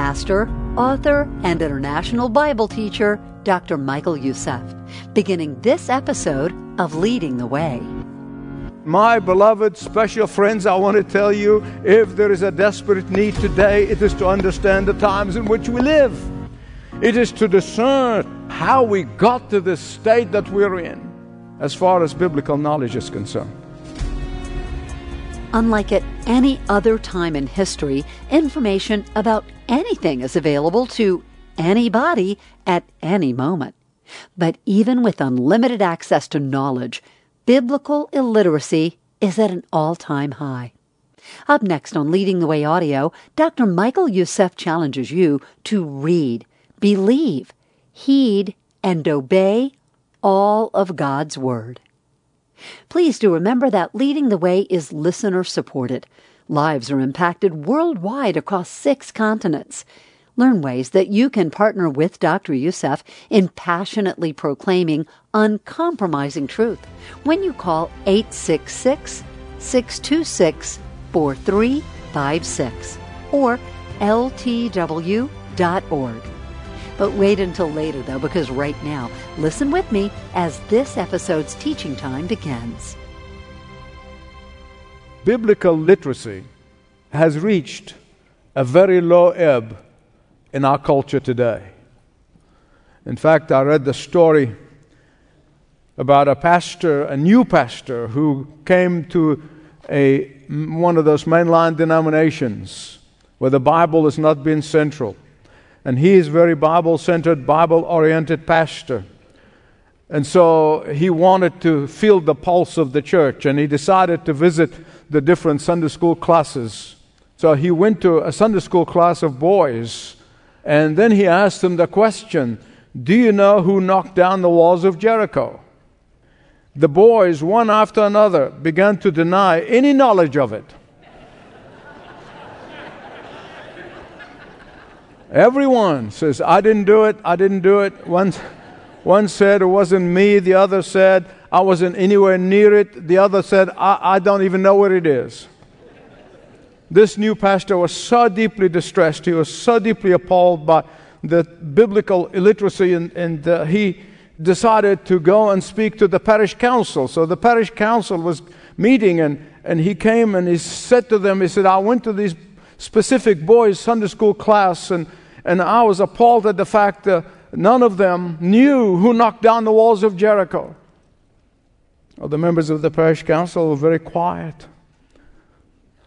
pastor, author, and international Bible teacher, Dr. Michael Youssef, beginning this episode of Leading the Way. My beloved special friends, I want to tell you if there is a desperate need today, it is to understand the times in which we live. It is to discern how we got to this state that we're in as far as biblical knowledge is concerned. Unlike at any other time in history, information about anything is available to anybody at any moment. But even with unlimited access to knowledge, biblical illiteracy is at an all time high. Up next on Leading the Way Audio, Dr. Michael Youssef challenges you to read, believe, heed, and obey all of God's Word. Please do remember that Leading the Way is listener supported. Lives are impacted worldwide across six continents. Learn ways that you can partner with Dr. Youssef in passionately proclaiming uncompromising truth when you call 866 626 4356 or ltw.org. But wait until later, though, because right now, listen with me as this episode's teaching time begins. Biblical literacy has reached a very low ebb in our culture today. In fact, I read the story about a pastor, a new pastor, who came to a, mm, one of those mainline denominations where the Bible has not been central and he is very Bible centered, Bible oriented pastor. And so he wanted to feel the pulse of the church, and he decided to visit the different Sunday school classes. So he went to a Sunday school class of boys, and then he asked them the question Do you know who knocked down the walls of Jericho? The boys, one after another, began to deny any knowledge of it. Everyone says, I didn't do it, I didn't do it. One, one said it wasn't me, the other said I wasn't anywhere near it, the other said I, I don't even know where it is. This new pastor was so deeply distressed, he was so deeply appalled by the biblical illiteracy, and, and uh, he decided to go and speak to the parish council. So the parish council was meeting, and, and he came and he said to them, He said, I went to these specific boys' Sunday school class, and and I was appalled at the fact that none of them knew who knocked down the walls of Jericho. Well, the members of the parish council were very quiet.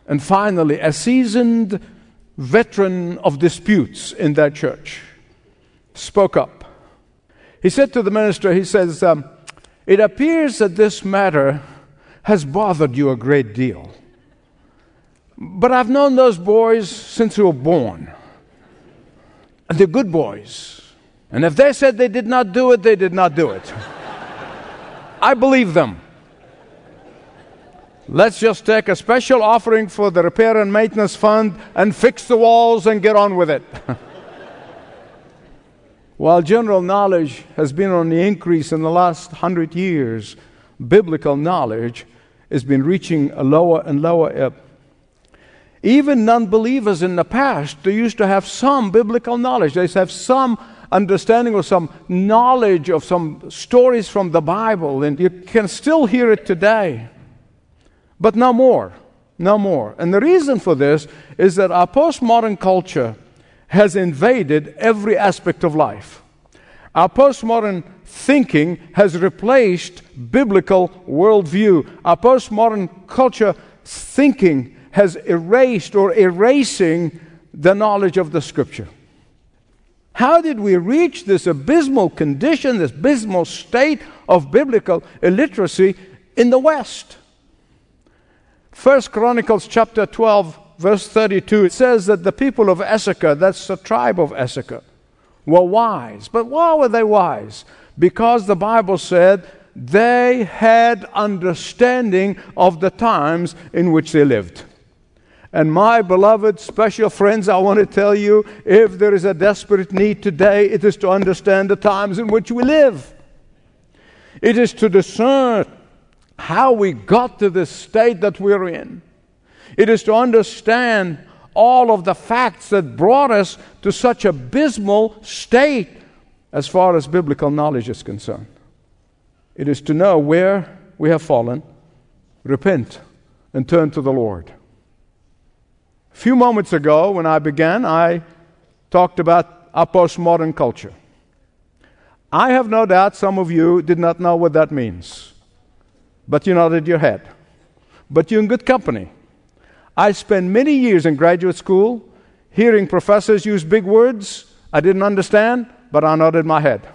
And finally, a seasoned veteran of disputes in that church spoke up. He said to the minister, he says, um, It appears that this matter has bothered you a great deal. But I've known those boys since they were born. And they're good boys. And if they said they did not do it, they did not do it. I believe them. Let's just take a special offering for the repair and maintenance fund and fix the walls and get on with it. While general knowledge has been on the increase in the last hundred years, biblical knowledge has been reaching a lower and lower ebb. Even non believers in the past, they used to have some biblical knowledge. They have some understanding or some knowledge of some stories from the Bible, and you can still hear it today. But no more. No more. And the reason for this is that our postmodern culture has invaded every aspect of life. Our postmodern thinking has replaced biblical worldview. Our postmodern culture thinking has erased or erasing the knowledge of the Scripture. How did we reach this abysmal condition, this abysmal state of biblical illiteracy in the West? First Chronicles chapter 12, verse 32, it says that the people of Issachar, that's the tribe of Issachar, were wise. But why were they wise? Because the Bible said they had understanding of the times in which they lived. And my beloved special friends, I want to tell you if there is a desperate need today, it is to understand the times in which we live. It is to discern how we got to this state that we're in. It is to understand all of the facts that brought us to such abysmal state as far as biblical knowledge is concerned. It is to know where we have fallen, repent, and turn to the Lord. A few moments ago, when I began, I talked about our postmodern culture. I have no doubt some of you did not know what that means, but you nodded your head. But you're in good company. I spent many years in graduate school hearing professors use big words I didn't understand, but I nodded my head.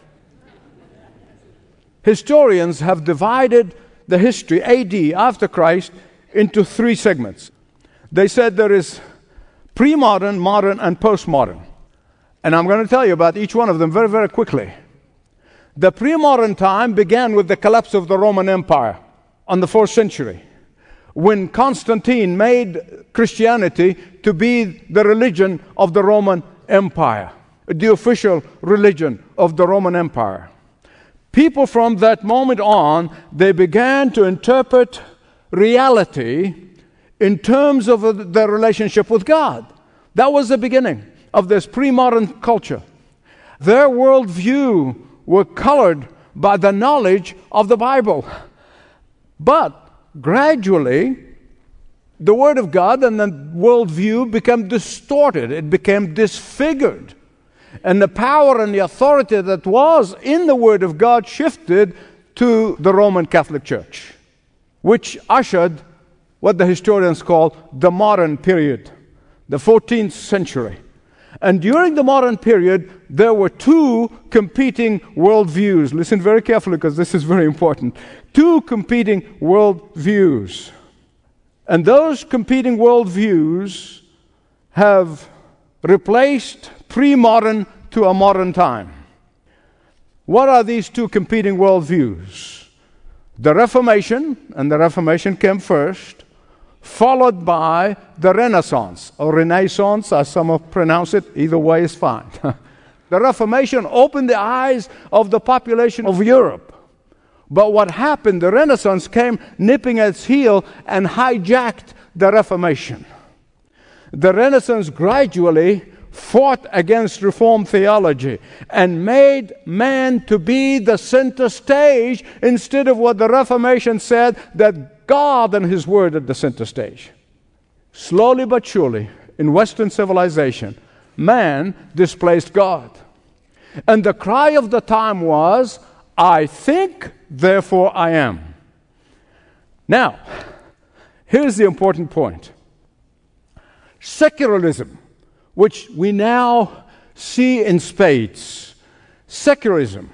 Historians have divided the history, AD, after Christ, into three segments. They said there is pre modern, modern, and postmodern. And I'm going to tell you about each one of them very, very quickly. The pre modern time began with the collapse of the Roman Empire on the fourth century when Constantine made Christianity to be the religion of the Roman Empire, the official religion of the Roman Empire. People from that moment on, they began to interpret reality in terms of their relationship with God. That was the beginning of this pre modern culture. Their worldview were colored by the knowledge of the Bible. But gradually, the Word of God and the worldview became distorted, it became disfigured. And the power and the authority that was in the Word of God shifted to the Roman Catholic Church, which ushered what the historians call the modern period, the 14th century. And during the modern period, there were two competing worldviews. Listen very carefully because this is very important. Two competing worldviews. And those competing worldviews have replaced pre modern to a modern time. What are these two competing worldviews? The Reformation, and the Reformation came first, followed by the Renaissance, or Renaissance, as some of pronounce it. Either way is fine. the Reformation opened the eyes of the population of Europe. But what happened, the Renaissance came nipping at its heel and hijacked the Reformation. The Renaissance gradually fought against Reformed theology and made man to be the center stage instead of what the Reformation said that God and His Word at the center stage. Slowly but surely, in Western civilization, man displaced God. And the cry of the time was, I think, therefore I am. Now, here's the important point secularism, which we now see in spades, secularism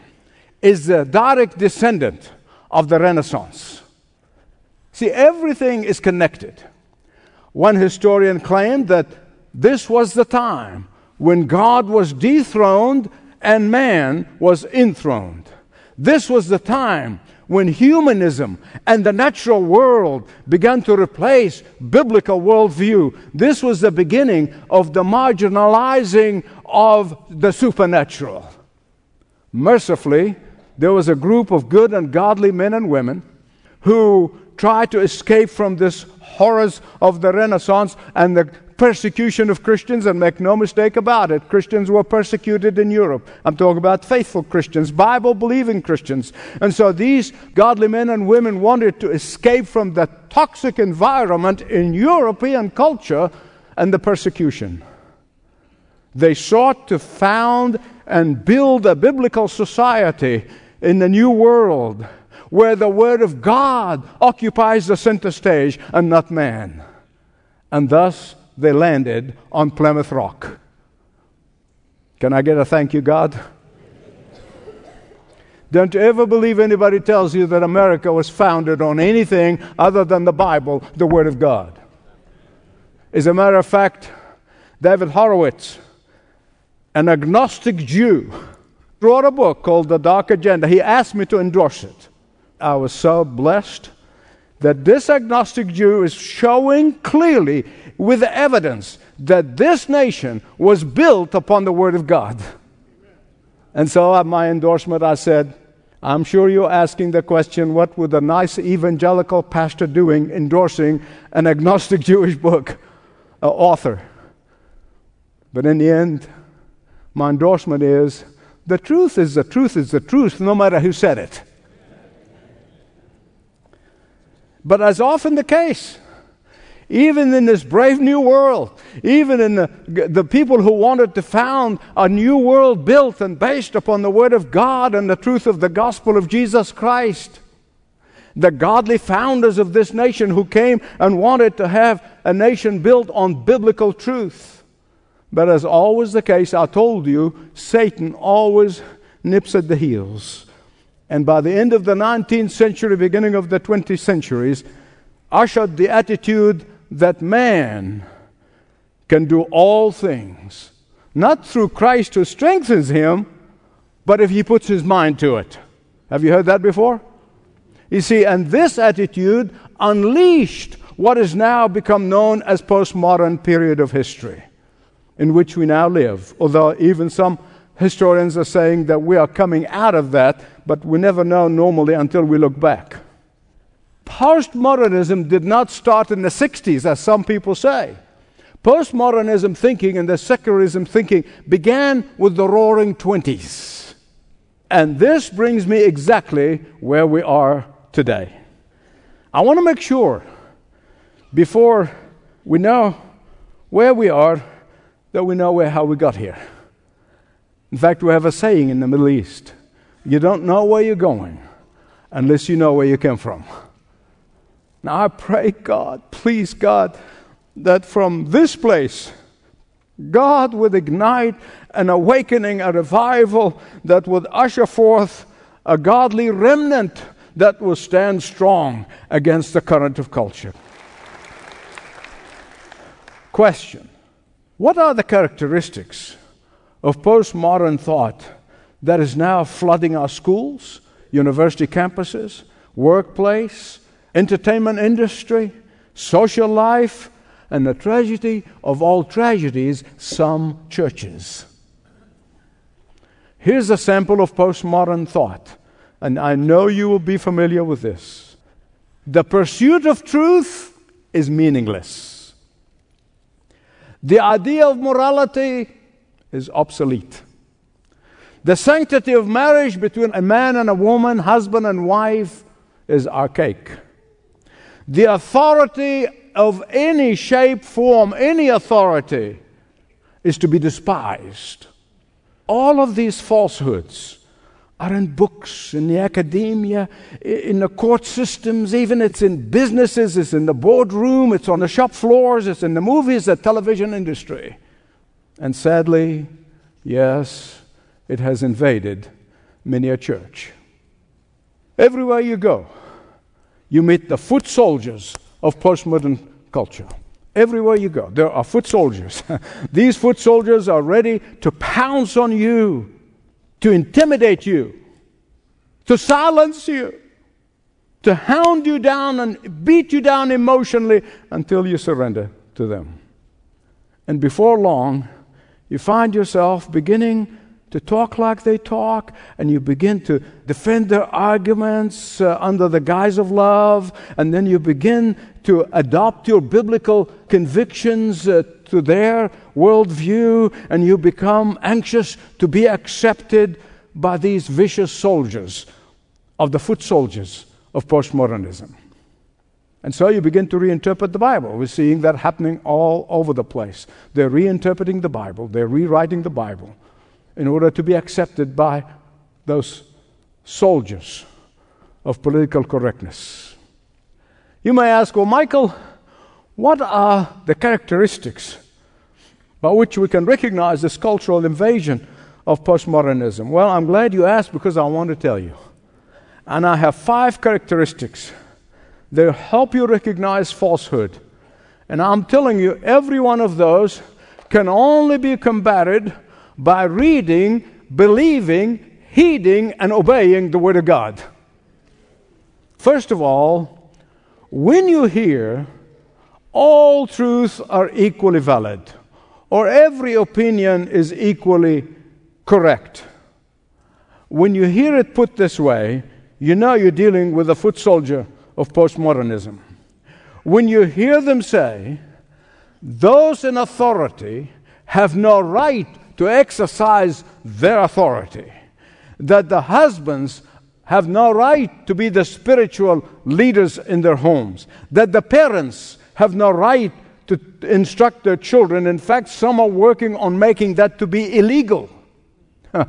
is the direct descendant of the Renaissance. See, everything is connected. One historian claimed that this was the time when God was dethroned and man was enthroned. This was the time when humanism and the natural world began to replace biblical worldview. This was the beginning of the marginalizing of the supernatural. Mercifully, there was a group of good and godly men and women who tried to escape from this horrors of the Renaissance and the persecution of Christians, and make no mistake about it, Christians were persecuted in Europe. I'm talking about faithful Christians, Bible believing Christians. And so these godly men and women wanted to escape from the toxic environment in European culture and the persecution. They sought to found and build a biblical society in the new world where the Word of God occupies the center stage and not man. And thus they landed on Plymouth Rock. Can I get a thank you, God? Don't you ever believe anybody tells you that America was founded on anything other than the Bible, the Word of God. As a matter of fact, David Horowitz, an agnostic Jew, wrote a book called The Dark Agenda. He asked me to endorse it. I was so blessed that this agnostic Jew is showing clearly with evidence that this nation was built upon the Word of God. And so, at my endorsement, I said, I'm sure you're asking the question what would a nice evangelical pastor doing endorsing an agnostic Jewish book uh, author? But in the end, my endorsement is the truth is the truth is the truth, no matter who said it. But as often the case, even in this brave new world, even in the, the people who wanted to found a new world built and based upon the Word of God and the truth of the gospel of Jesus Christ, the godly founders of this nation who came and wanted to have a nation built on biblical truth. But as always the case, I told you, Satan always nips at the heels. And by the end of the 19th century, beginning of the 20th centuries, ushered the attitude that man can do all things, not through Christ who strengthens him, but if he puts his mind to it. Have you heard that before? You see, and this attitude unleashed what is now become known as postmodern period of history in which we now live. Although even some historians are saying that we are coming out of that, but we never know normally until we look back. Postmodernism did not start in the 60s, as some people say. Postmodernism thinking and the secularism thinking began with the roaring 20s. And this brings me exactly where we are today. I want to make sure, before we know where we are, that we know where, how we got here. In fact, we have a saying in the Middle East you don't know where you're going unless you know where you came from. Now, I pray, God, please, God, that from this place, God would ignite an awakening, a revival that would usher forth a godly remnant that will stand strong against the current of culture. Question What are the characteristics of postmodern thought that is now flooding our schools, university campuses, workplace, entertainment industry, social life, and the tragedy of all tragedies, some churches. Here's a sample of postmodern thought, and I know you will be familiar with this. The pursuit of truth is meaningless. The idea of morality is obsolete. The sanctity of marriage between a man and a woman, husband and wife, is archaic. The authority of any shape, form, any authority is to be despised. All of these falsehoods are in books, in the academia, in the court systems, even it's in businesses, it's in the boardroom, it's on the shop floors, it's in the movies, the television industry. And sadly, yes, it has invaded many a church. Everywhere you go, you meet the foot soldiers of postmodern culture. Everywhere you go, there are foot soldiers. These foot soldiers are ready to pounce on you, to intimidate you, to silence you, to hound you down and beat you down emotionally until you surrender to them. And before long, you find yourself beginning to talk like they talk, and you begin to defend their arguments uh, under the guise of love, and then you begin to adopt your biblical convictions uh, to their worldview, and you become anxious to be accepted by these vicious soldiers of the foot soldiers of postmodernism. And so you begin to reinterpret the Bible. We're seeing that happening all over the place. They're reinterpreting the Bible, they're rewriting the Bible in order to be accepted by those soldiers of political correctness. You may ask, well, Michael, what are the characteristics by which we can recognize this cultural invasion of postmodernism? Well, I'm glad you asked because I want to tell you. And I have five characteristics that help you recognize falsehood. And I'm telling you, every one of those can only be combated by reading, believing, heeding, and obeying the Word of God. First of all, when you hear all truths are equally valid, or every opinion is equally correct, when you hear it put this way, you know you're dealing with a foot soldier of postmodernism. When you hear them say, those in authority have no right to exercise their authority, that the husbands have no right to be the spiritual leaders in their homes, that the parents have no right to instruct their children. In fact, some are working on making that to be illegal.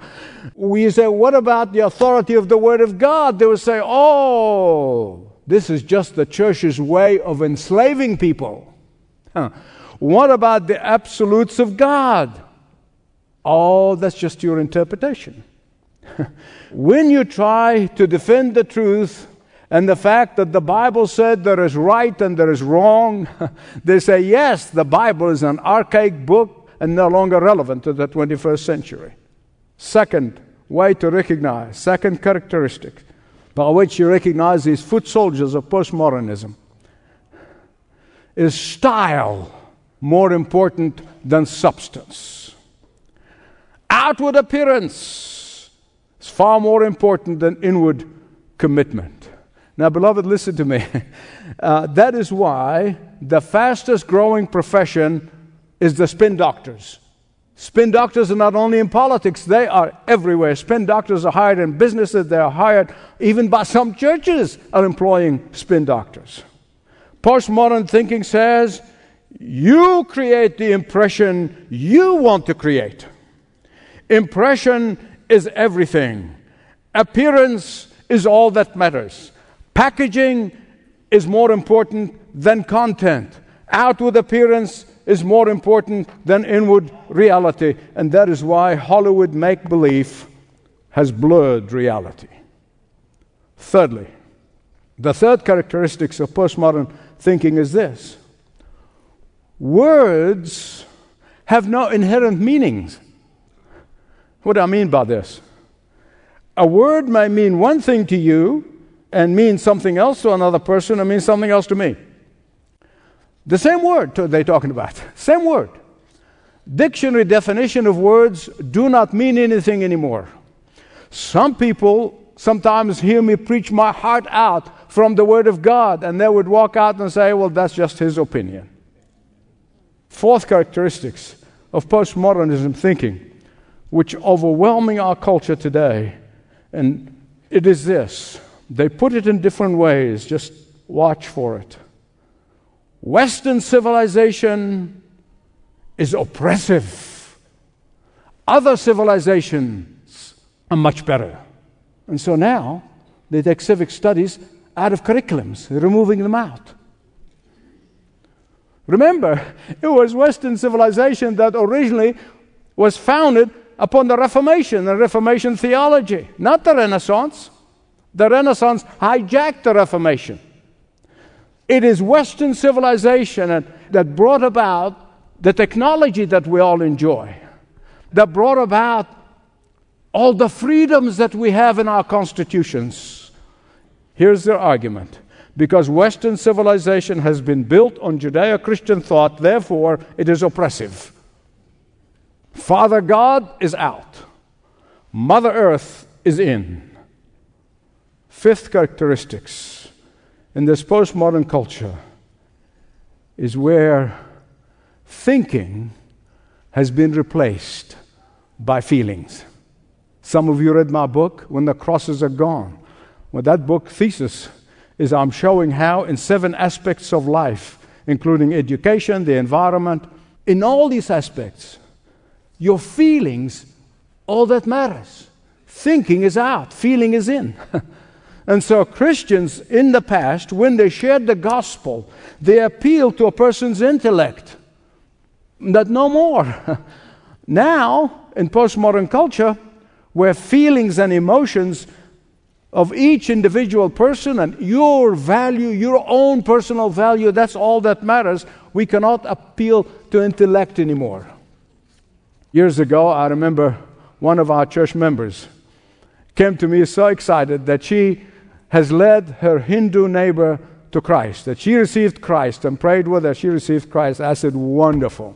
we say, What about the authority of the Word of God? They will say, Oh, this is just the church's way of enslaving people. What about the absolutes of God? Oh, that's just your interpretation. when you try to defend the truth and the fact that the Bible said there is right and there is wrong, they say, yes, the Bible is an archaic book and no longer relevant to the 21st century. Second way to recognize, second characteristic by which you recognize these foot soldiers of postmodernism is style more important than substance. Outward appearance is far more important than inward commitment. Now, beloved, listen to me. Uh, that is why the fastest growing profession is the spin doctors. Spin doctors are not only in politics, they are everywhere. Spin doctors are hired in businesses, they are hired even by some churches are employing spin doctors. Postmodern thinking says you create the impression you want to create. Impression is everything, appearance is all that matters. Packaging is more important than content. Outward appearance is more important than inward reality. And that is why Hollywood make believe has blurred reality. Thirdly, the third characteristics of postmodern thinking is this words have no inherent meanings. What do I mean by this? A word may mean one thing to you and mean something else to another person and mean something else to me. The same word they're talking about. Same word. Dictionary definition of words do not mean anything anymore. Some people sometimes hear me preach my heart out from the Word of God, and they would walk out and say, Well, that's just his opinion. Fourth characteristics of postmodernism thinking, which overwhelming our culture today, and it is this. They put it in different ways, just watch for it. Western civilization is oppressive. Other civilizations are much better. And so now they take civic studies out of curriculums, removing them out. Remember, it was Western civilization that originally was founded upon the Reformation and Reformation theology, not the Renaissance. The Renaissance hijacked the Reformation. It is Western civilization that brought about the technology that we all enjoy, that brought about all the freedoms that we have in our constitutions. Here's their argument because Western civilization has been built on Judeo Christian thought, therefore it is oppressive. Father God is out, Mother Earth is in. Fifth characteristics in this postmodern culture is where thinking has been replaced by feelings. Some of you read my book, When the Crosses Are Gone. Well, that book thesis is I'm showing how, in seven aspects of life, including education, the environment, in all these aspects, your feelings, all that matters. Thinking is out, feeling is in. And so, Christians in the past, when they shared the gospel, they appealed to a person's intellect. That no more. now, in postmodern culture, where feelings and emotions of each individual person and your value, your own personal value, that's all that matters. We cannot appeal to intellect anymore. Years ago, I remember one of our church members came to me so excited that she has led her Hindu neighbor to Christ, that she received Christ and prayed with her, she received Christ. I said, Wonderful.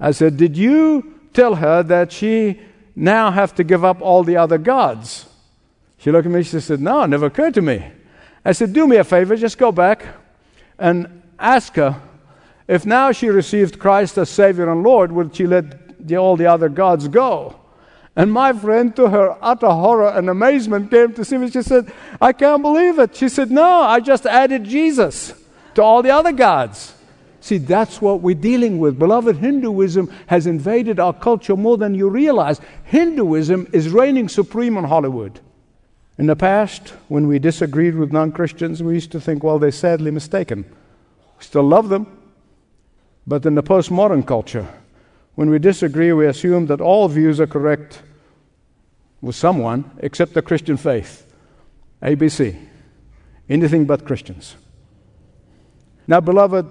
I said, Did you tell her that she now have to give up all the other gods? She looked at me, she said, No, never occurred to me. I said, Do me a favor, just go back and ask her If now she received Christ as Savior and Lord, would she let the, all the other gods go? And my friend, to her utter horror and amazement, came to see me. She said, I can't believe it. She said, No, I just added Jesus to all the other gods. See, that's what we're dealing with. Beloved, Hinduism has invaded our culture more than you realize. Hinduism is reigning supreme in Hollywood. In the past, when we disagreed with non Christians, we used to think, well, they're sadly mistaken. We still love them. But in the postmodern culture, when we disagree, we assume that all views are correct with someone except the Christian faith. ABC. Anything but Christians. Now, beloved,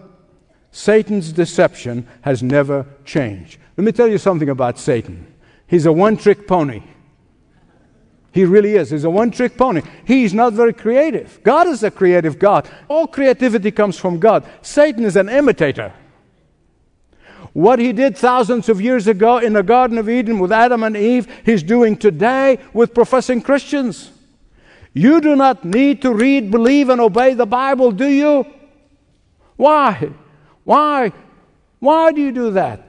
Satan's deception has never changed. Let me tell you something about Satan. He's a one trick pony. He really is. He's a one trick pony. He's not very creative. God is a creative God. All creativity comes from God. Satan is an imitator. What he did thousands of years ago in the Garden of Eden with Adam and Eve, he's doing today with professing Christians. You do not need to read, believe, and obey the Bible, do you? Why? Why? Why do you do that?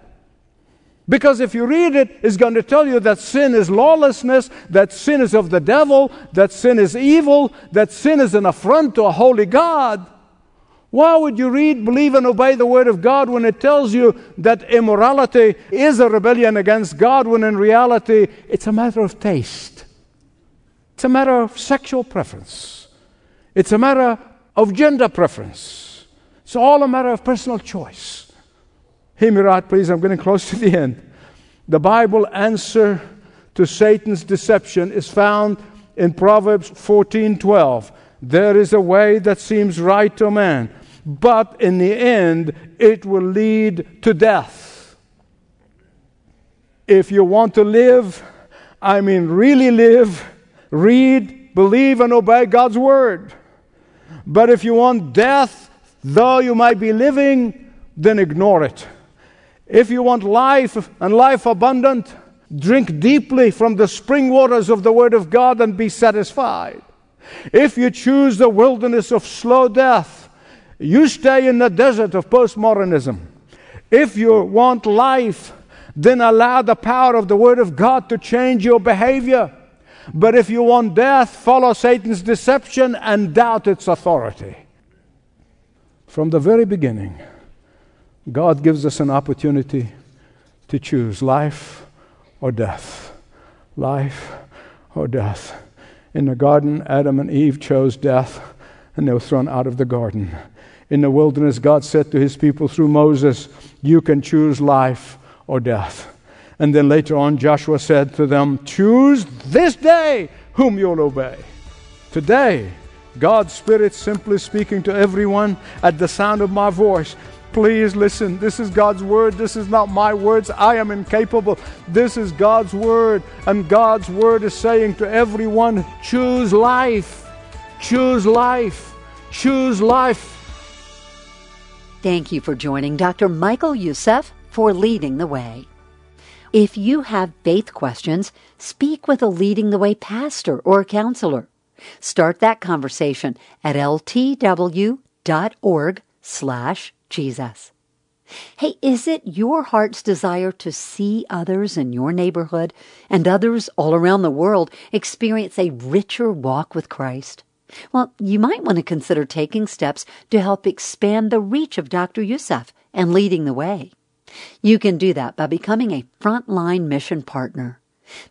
Because if you read it, it's going to tell you that sin is lawlessness, that sin is of the devil, that sin is evil, that sin is an affront to a holy God. Why would you read, believe, and obey the Word of God when it tells you that immorality is a rebellion against God, when in reality it's a matter of taste? It's a matter of sexual preference. It's a matter of gender preference. It's all a matter of personal choice. Hear me right, please. I'm getting close to the end. The Bible answer to Satan's deception is found in Proverbs 14:12. There is a way that seems right to man, but in the end it will lead to death. If you want to live, I mean really live, read, believe and obey God's word. But if you want death, Though you might be living, then ignore it. If you want life and life abundant, drink deeply from the spring waters of the Word of God and be satisfied. If you choose the wilderness of slow death, you stay in the desert of postmodernism. If you want life, then allow the power of the Word of God to change your behavior. But if you want death, follow Satan's deception and doubt its authority. From the very beginning, God gives us an opportunity to choose life or death. Life or death. In the garden, Adam and Eve chose death, and they were thrown out of the garden. In the wilderness, God said to his people through Moses, You can choose life or death. And then later on, Joshua said to them, Choose this day whom you'll obey. Today, God's Spirit simply speaking to everyone at the sound of my voice. Please listen. This is God's word. This is not my words. I am incapable. This is God's word. And God's word is saying to everyone choose life. Choose life. Choose life. Thank you for joining Dr. Michael Youssef for Leading the Way. If you have faith questions, speak with a Leading the Way pastor or counselor. Start that conversation at ltw.org slash Jesus. Hey, is it your heart's desire to see others in your neighborhood and others all around the world experience a richer walk with Christ? Well, you might want to consider taking steps to help expand the reach of Dr. Youssef and leading the way. You can do that by becoming a frontline mission partner.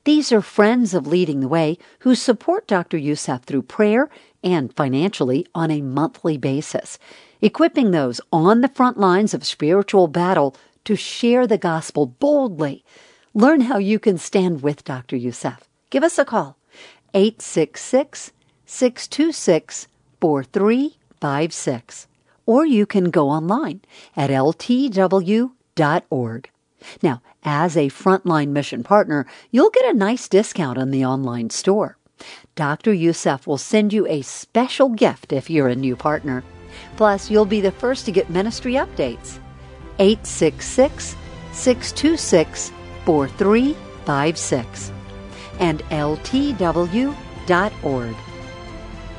These are friends of Leading the Way who support Dr. Youssef through prayer and financially on a monthly basis, equipping those on the front lines of spiritual battle to share the gospel boldly. Learn how you can stand with Dr. Youssef. Give us a call, 866 626 4356. Or you can go online at ltw.org. Now, as a frontline mission partner, you'll get a nice discount on the online store. Dr. Youssef will send you a special gift if you're a new partner. Plus, you'll be the first to get ministry updates. 866 626 4356 and ltw.org.